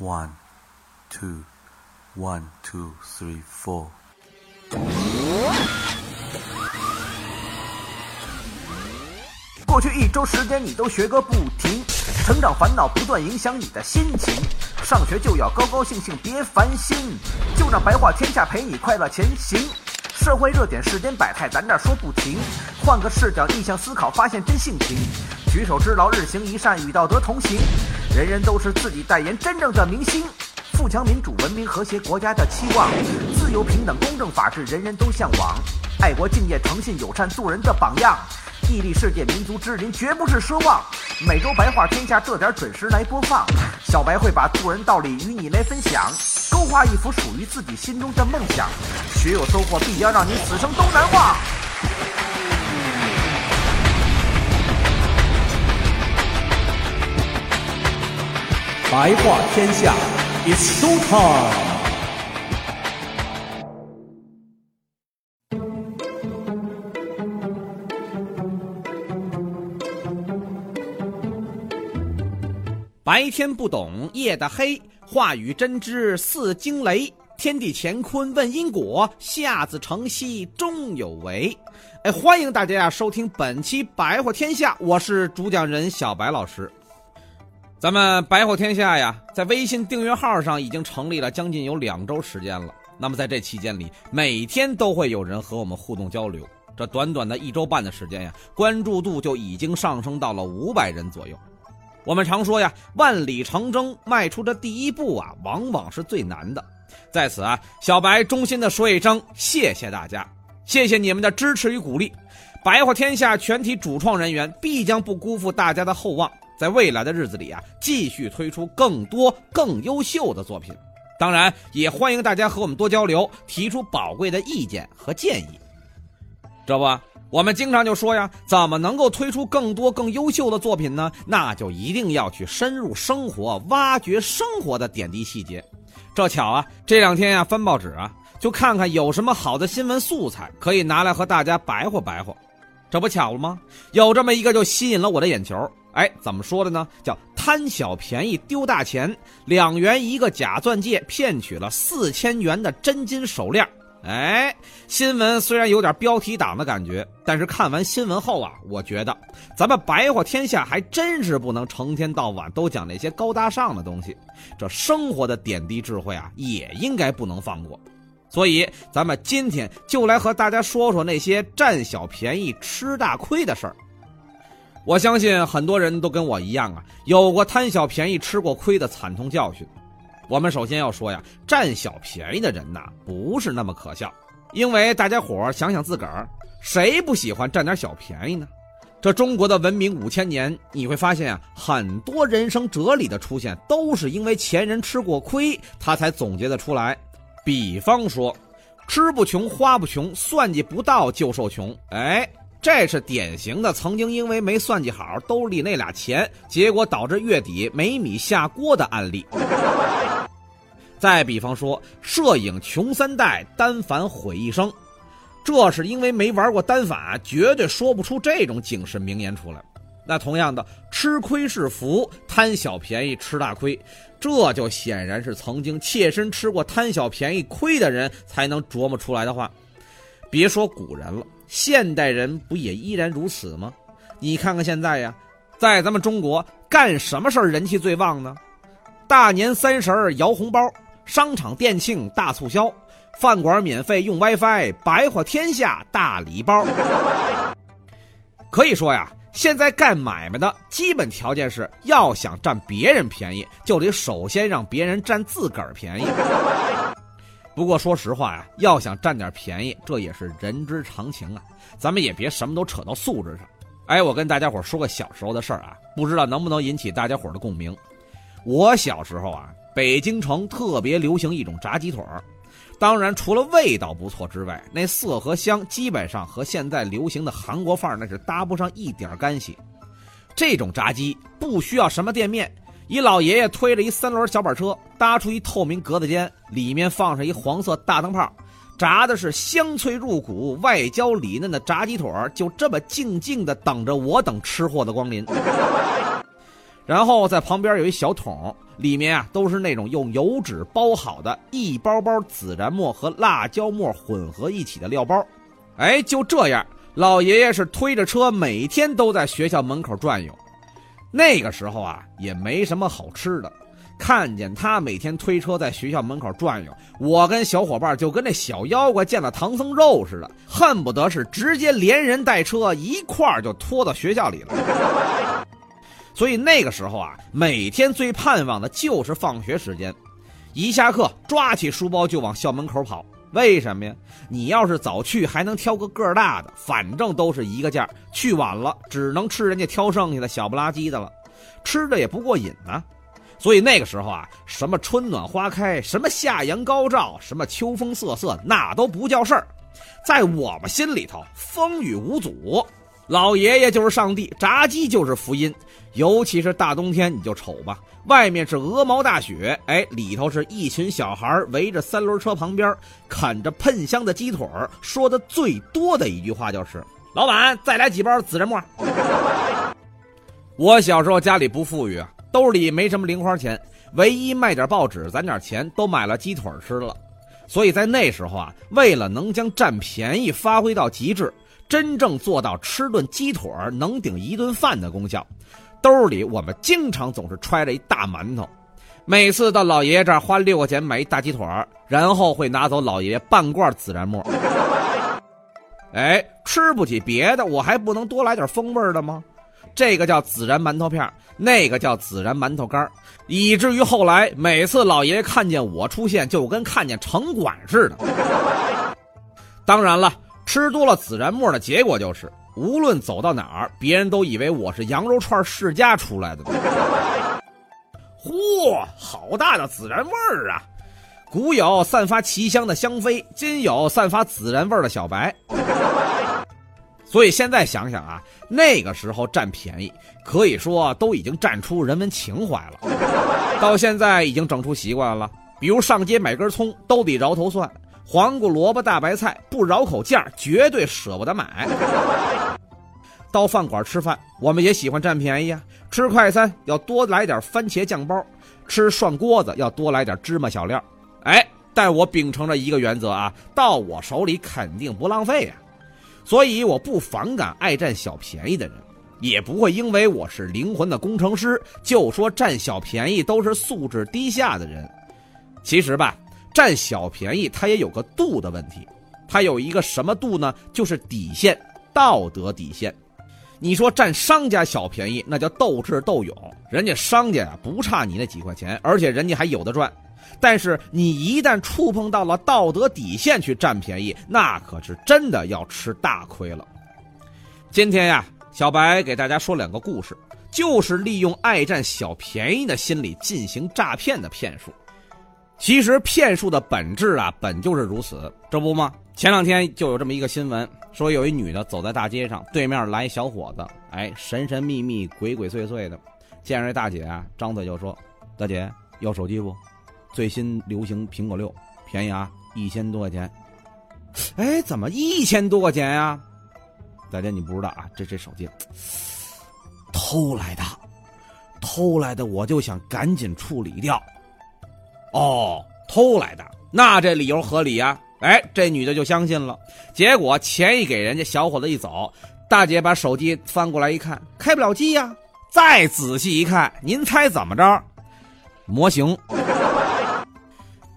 One, two, one, two, three, four. 过去一周时间，你都学个不停，成长烦恼不断影响你的心情。上学就要高高兴兴，别烦心，就让白话天下陪你快乐前行。社会热点、世间百态，咱这说不停。换个视角，逆向思考，发现真性情。举手之劳，日行一善，与道德同行。人人都是自己代言真正的明星。富强、民主、文明、和谐国家的期望，自由、平等、公正、法治，人人都向往。爱国、敬业、诚信、友善，做人的榜样。屹立世界民族之林，绝不是奢望。每周白话天下，这点准时来播放。小白会把做人道理与你来分享，勾画一幅属于自己心中的梦想。学有收获，必将让你此生都难忘。白话天下，It's show time。白天不懂夜的黑，话语真知似惊雷。天地乾坤问因果，下自成蹊终有为。哎，欢迎大家呀收听本期白话天下，我是主讲人小白老师。咱们白话天下呀，在微信订阅号上已经成立了将近有两周时间了。那么在这期间里，每天都会有人和我们互动交流。这短短的一周半的时间呀，关注度就已经上升到了五百人左右。我们常说呀，万里长征迈出这第一步啊，往往是最难的。在此啊，小白衷心的说一声谢谢大家，谢谢你们的支持与鼓励。白话天下全体主创人员必将不辜负大家的厚望，在未来的日子里啊，继续推出更多更优秀的作品。当然，也欢迎大家和我们多交流，提出宝贵的意见和建议。这不。我们经常就说呀，怎么能够推出更多更优秀的作品呢？那就一定要去深入生活，挖掘生活的点滴细节。这巧啊，这两天呀翻报纸啊，就看看有什么好的新闻素材可以拿来和大家白活白活。这不巧了吗？有这么一个就吸引了我的眼球。哎，怎么说的呢？叫贪小便宜丢大钱，两元一个假钻戒骗取了四千元的真金手链。哎，新闻虽然有点标题党的感觉，但是看完新闻后啊，我觉得咱们白话天下还真是不能成天到晚都讲那些高大上的东西，这生活的点滴智慧啊，也应该不能放过。所以，咱们今天就来和大家说说那些占小便宜吃大亏的事儿。我相信很多人都跟我一样啊，有过贪小便宜吃过亏的惨痛教训。我们首先要说呀，占小便宜的人呐，不是那么可笑。因为大家伙想想自个儿，谁不喜欢占点小便宜呢？这中国的文明五千年，你会发现啊，很多人生哲理的出现，都是因为前人吃过亏，他才总结的出来。比方说，吃不穷，花不穷，算计不到就受穷。哎，这是典型的曾经因为没算计好兜里那俩钱，结果导致月底没米下锅的案例。再比方说，摄影穷三代，单反毁一生，这是因为没玩过单反，绝对说不出这种警示名言出来。那同样的，吃亏是福，贪小便宜吃大亏，这就显然是曾经切身吃过贪小便宜亏的人才能琢磨出来的话。别说古人了，现代人不也依然如此吗？你看看现在呀，在咱们中国干什么事儿人气最旺呢？大年三十儿摇红包。商场店庆大促销，饭馆免费用 WiFi，白话天下大礼包。可以说呀，现在干买卖的基本条件是要想占别人便宜，就得首先让别人占自个儿便宜。不过说实话呀，要想占点便宜，这也是人之常情啊。咱们也别什么都扯到素质上。哎，我跟大家伙说个小时候的事儿啊，不知道能不能引起大家伙的共鸣。我小时候啊。北京城特别流行一种炸鸡腿儿，当然除了味道不错之外，那色和香基本上和现在流行的韩国范儿那是搭不上一点干系。这种炸鸡不需要什么店面，一老爷爷推着一三轮小板车，搭出一透明格子间，里面放上一黄色大灯泡，炸的是香脆入骨、外焦里嫩的炸鸡腿，就这么静静的等着我等吃货的光临。然后在旁边有一小桶，里面啊都是那种用油纸包好的一包包孜然末和辣椒末混合一起的料包。哎，就这样，老爷爷是推着车每天都在学校门口转悠。那个时候啊，也没什么好吃的。看见他每天推车在学校门口转悠，我跟小伙伴就跟那小妖怪见了唐僧肉似的，恨不得是直接连人带车一块儿就拖到学校里了。所以那个时候啊，每天最盼望的就是放学时间，一下课抓起书包就往校门口跑。为什么呀？你要是早去，还能挑个个儿大的，反正都是一个价去晚了，只能吃人家挑剩下的小不拉几的了，吃着也不过瘾呢。所以那个时候啊，什么春暖花开，什么夏阳高照，什么秋风瑟瑟，那都不叫事儿。在我们心里头，风雨无阻，老爷爷就是上帝，炸鸡就是福音。尤其是大冬天，你就瞅吧，外面是鹅毛大雪，哎，里头是一群小孩围着三轮车旁边啃着喷香的鸡腿说的最多的一句话就是：“老板，再来几包孜然末。” 我小时候家里不富裕啊。兜里没什么零花钱，唯一卖点报纸攒点钱，都买了鸡腿吃了。所以在那时候啊，为了能将占便宜发挥到极致，真正做到吃顿鸡腿能顶一顿饭的功效，兜里我们经常总是揣着一大馒头。每次到老爷爷这儿花六块钱买一大鸡腿然后会拿走老爷爷半罐孜然末。哎，吃不起别的，我还不能多来点风味的吗？这个叫孜然馒头片那个叫孜然馒头干以至于后来每次老爷爷看见我出现，就跟看见城管似的。当然了，吃多了孜然末的结果就是，无论走到哪儿，别人都以为我是羊肉串世家出来的。嚯，好大的孜然味儿啊！古有散发奇香的香妃，今有散发孜然味儿的小白。所以现在想想啊，那个时候占便宜，可以说都已经占出人文情怀了。到现在已经整出习惯了，比如上街买根葱都得饶头算，黄瓜、萝卜、大白菜不饶口价，绝对舍不得买。到饭馆吃饭，我们也喜欢占便宜啊，吃快餐要多来点番茄酱包，吃涮锅子要多来点芝麻小料。哎，但我秉承着一个原则啊，到我手里肯定不浪费呀。所以我不反感爱占小便宜的人，也不会因为我是灵魂的工程师就说占小便宜都是素质低下的人。其实吧，占小便宜它也有个度的问题，它有一个什么度呢？就是底线，道德底线。你说占商家小便宜，那叫斗智斗勇，人家商家啊不差你那几块钱，而且人家还有的赚。但是你一旦触碰到了道德底线去占便宜，那可是真的要吃大亏了。今天呀，小白给大家说两个故事，就是利用爱占小便宜的心理进行诈骗的骗术。其实骗术的本质啊，本就是如此，这不吗？前两天就有这么一个新闻，说有一女的走在大街上，对面来一小伙子，哎，神神秘秘、鬼鬼祟祟的，见着这大姐啊，张嘴就说：“ 大姐 要手机不？”最新流行苹果六，便宜啊，一千多块钱。哎，怎么一千多块钱呀？大家你不知道啊，这这手机偷来的，偷来的，我就想赶紧处理掉。哦，偷来的，那这理由合理呀。哎，这女的就相信了。结果钱一给人家，小伙子一走，大姐把手机翻过来一看，开不了机呀。再仔细一看，您猜怎么着？模型。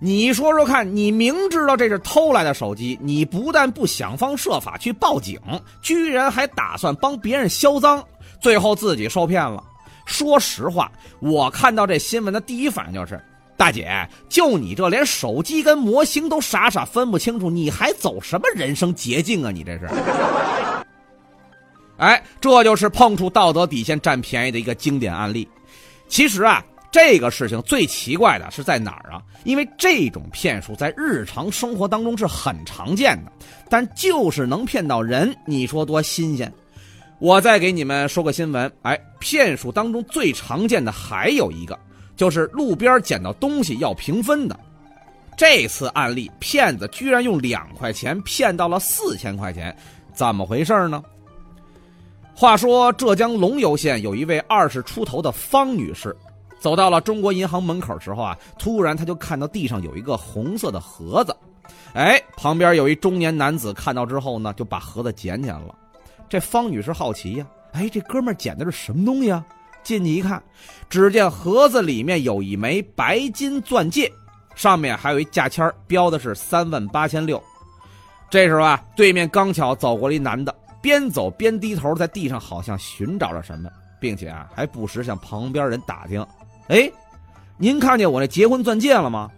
你说说看，你明知道这是偷来的手机，你不但不想方设法去报警，居然还打算帮别人销赃，最后自己受骗了。说实话，我看到这新闻的第一反应就是：大姐，就你这连手机跟模型都傻傻分不清楚，你还走什么人生捷径啊？你这是？哎，这就是碰触道德底线占便宜的一个经典案例。其实啊。这个事情最奇怪的是在哪儿啊？因为这种骗术在日常生活当中是很常见的，但就是能骗到人，你说多新鲜？我再给你们说个新闻，哎，骗术当中最常见的还有一个，就是路边捡到东西要平分的。这次案例，骗子居然用两块钱骗到了四千块钱，怎么回事呢？话说浙江龙游县有一位二十出头的方女士，走到了中国银行门口时候啊，突然他就看到地上有一个红色的盒子，哎，旁边有一中年男子看到之后呢，就把盒子捡起来了。这方女士好奇呀，哎，这哥们捡的是什么东西啊？进去一看，只见盒子里面有一枚白金钻戒，上面还有一价签标的是三万八千六。这时候啊，对面刚巧走过来一男的。边走边低头，在地上好像寻找着什么，并且啊，还不时向旁边人打听：“哎，您看见我那结婚钻戒了吗？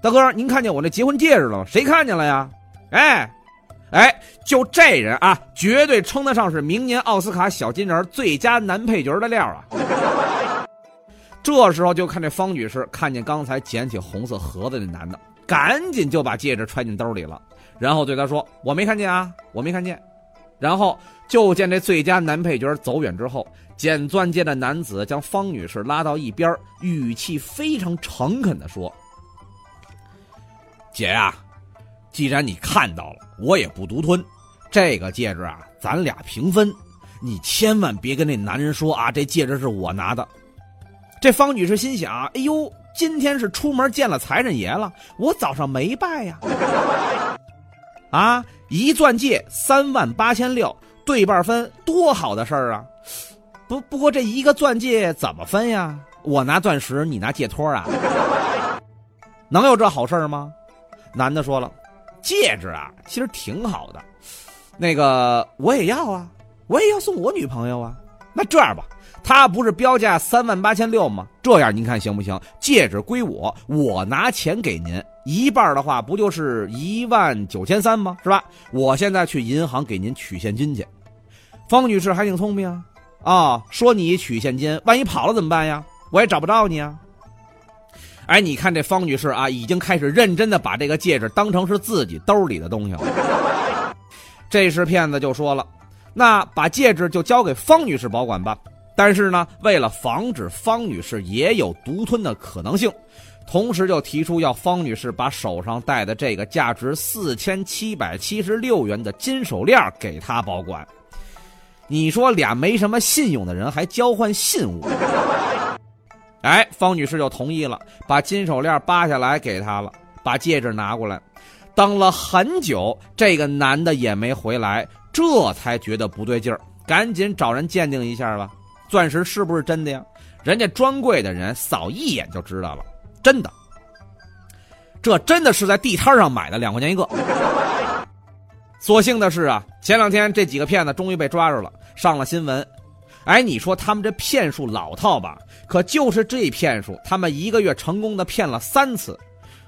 大哥，您看见我那结婚戒指了吗？谁看见了呀？哎，哎，就这人啊，绝对称得上是明年奥斯卡小金人最佳男配角的料啊！”这时候就看这方女士看见刚才捡起红色盒子的男的，赶紧就把戒指揣进兜里了，然后对他说：“我没看见啊，我没看见。”然后就见这最佳男配角走远之后，捡钻戒的男子将方女士拉到一边，语气非常诚恳地说：“姐呀，既然你看到了，我也不独吞。这个戒指啊，咱俩平分。你千万别跟那男人说啊，这戒指是我拿的。”这方女士心想：“哎呦，今天是出门见了财神爷了，我早上没拜呀。”啊，一钻戒三万八千六，对半分，多好的事儿啊！不不过这一个钻戒怎么分呀？我拿钻石，你拿戒托啊？能有这好事吗？男的说了，戒指啊，其实挺好的，那个我也要啊，我也要送我女朋友啊。那这样吧。他不是标价三万八千六吗？这样您看行不行？戒指归我，我拿钱给您，一半的话不就是一万九千三吗？是吧？我现在去银行给您取现金去。方女士还挺聪明啊，啊，说你取现金，万一跑了怎么办呀？我也找不着你啊。哎，你看这方女士啊，已经开始认真的把这个戒指当成是自己兜里的东西了。这时骗子就说了，那把戒指就交给方女士保管吧。但是呢，为了防止方女士也有独吞的可能性，同时就提出要方女士把手上戴的这个价值四千七百七十六元的金手链给他保管。你说俩没什么信用的人还交换信物？哎，方女士就同意了，把金手链扒下来给他了，把戒指拿过来。等了很久，这个男的也没回来，这才觉得不对劲儿，赶紧找人鉴定一下吧。钻石是不是真的呀？人家专柜的人扫一眼就知道了，真的。这真的是在地摊上买的，两块钱一个。所幸的是啊，前两天这几个骗子终于被抓住了，上了新闻。哎，你说他们这骗术老套吧？可就是这骗术，他们一个月成功的骗了三次。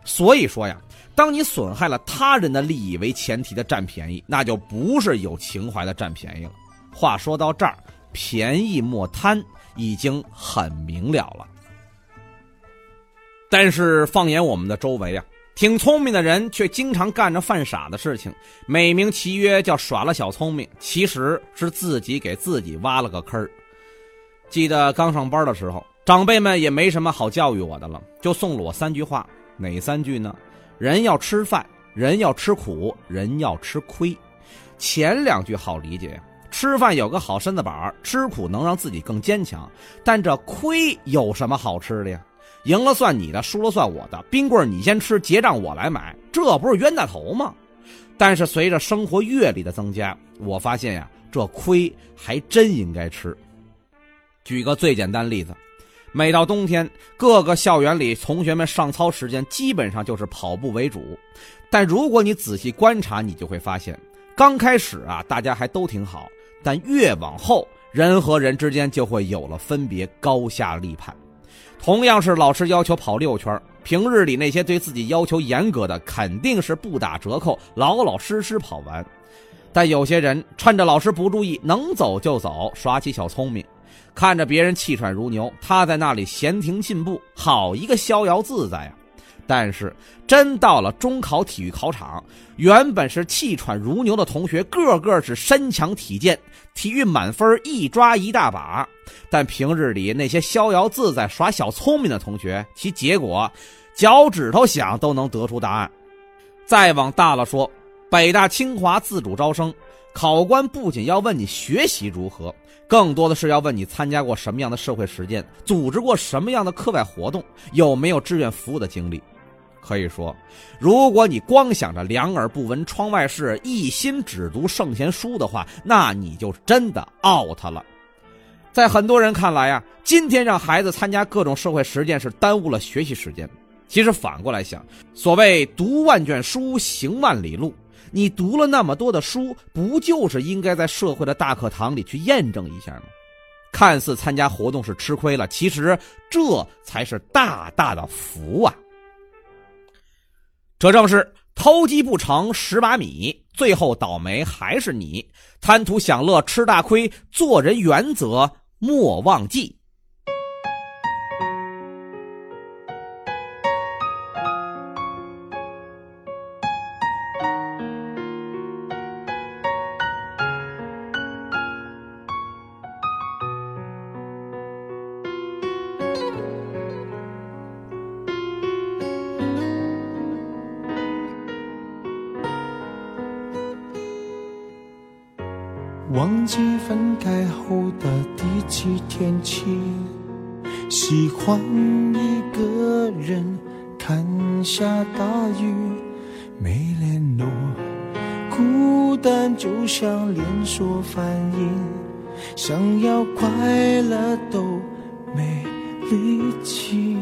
所以说呀，当你损害了他人的利益为前提的占便宜，那就不是有情怀的占便宜了。话说到这儿。便宜莫贪，已经很明了了。但是放眼我们的周围啊，挺聪明的人却经常干着犯傻的事情，美名其曰叫耍了小聪明，其实是自己给自己挖了个坑记得刚上班的时候，长辈们也没什么好教育我的了，就送了我三句话，哪三句呢？人要吃饭，人要吃苦，人要吃亏。前两句好理解呀。吃饭有个好身子板吃苦能让自己更坚强。但这亏有什么好吃的呀？赢了算你的，输了算我的。冰棍你先吃，结账我来买，这不是冤大头吗？但是随着生活阅历的增加，我发现呀，这亏还真应该吃。举个最简单例子，每到冬天，各个校园里同学们上操时间基本上就是跑步为主。但如果你仔细观察，你就会发现，刚开始啊，大家还都挺好。但越往后，人和人之间就会有了分别，高下立判。同样是老师要求跑六圈，平日里那些对自己要求严格的，肯定是不打折扣，老老实实跑完。但有些人趁着老师不注意，能走就走，耍起小聪明，看着别人气喘如牛，他在那里闲庭信步，好一个逍遥自在啊！但是，真到了中考体育考场，原本是气喘如牛的同学，个个是身强体健，体育满分一抓一大把。但平日里那些逍遥自在、耍小聪明的同学，其结果，脚趾头想都能得出答案。再往大了说，北大清华自主招生，考官不仅要问你学习如何，更多的是要问你参加过什么样的社会实践，组织过什么样的课外活动，有没有志愿服务的经历。可以说，如果你光想着两耳不闻窗外事，一心只读圣贤书的话，那你就真的 out 了。在很多人看来呀，今天让孩子参加各种社会实践是耽误了学习时间。其实反过来想，所谓读万卷书，行万里路。你读了那么多的书，不就是应该在社会的大课堂里去验证一下吗？看似参加活动是吃亏了，其实这才是大大的福啊！这正是偷鸡不成蚀把米，最后倒霉还是你。贪图享乐吃大亏，做人原则莫忘记。下大雨，没联络，孤单就像连锁反应，想要快乐都没力气。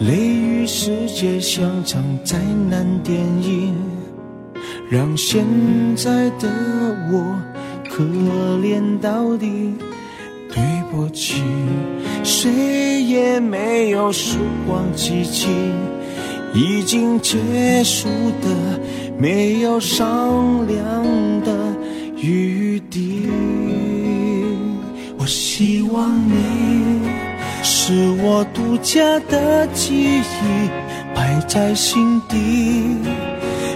雷雨世界像场灾难电影。让现在的我可怜到底，对不起，谁也没有时光机器，已经结束的没有商量的余地。我希望你是我独家的记忆，摆在心底。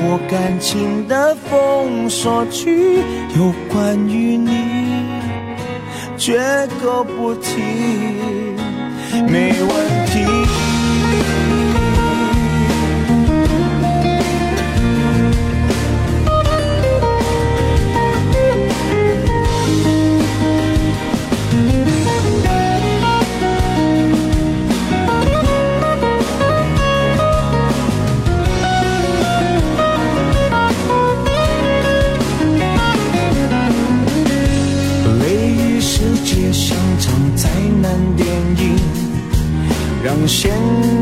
我感情的封锁区，有关于你，绝口不提，没问题。现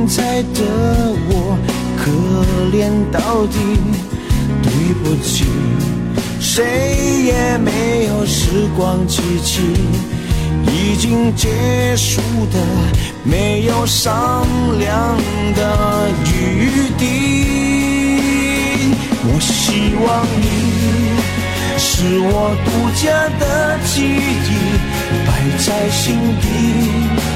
在的我可怜到底，对不起，谁也没有时光机器，已经结束的没有商量的余地。我希望你是我独家的记忆，摆在心底。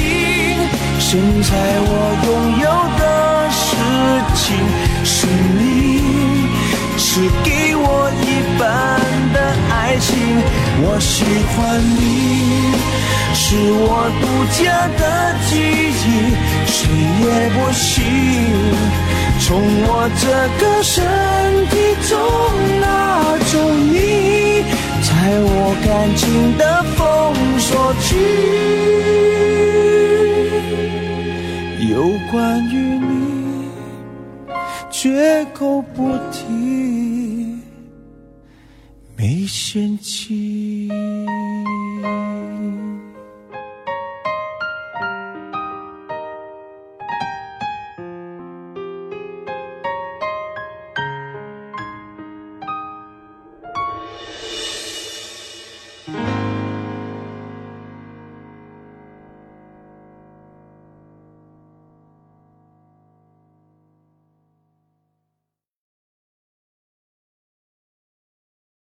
现在我拥有的。事情是你，是给我一半的爱情。我。喜欢你，是我独家的记忆，谁也不行从我这个身体中拿走你，在我感情的封锁区，关于你绝口不提。没嫌弃。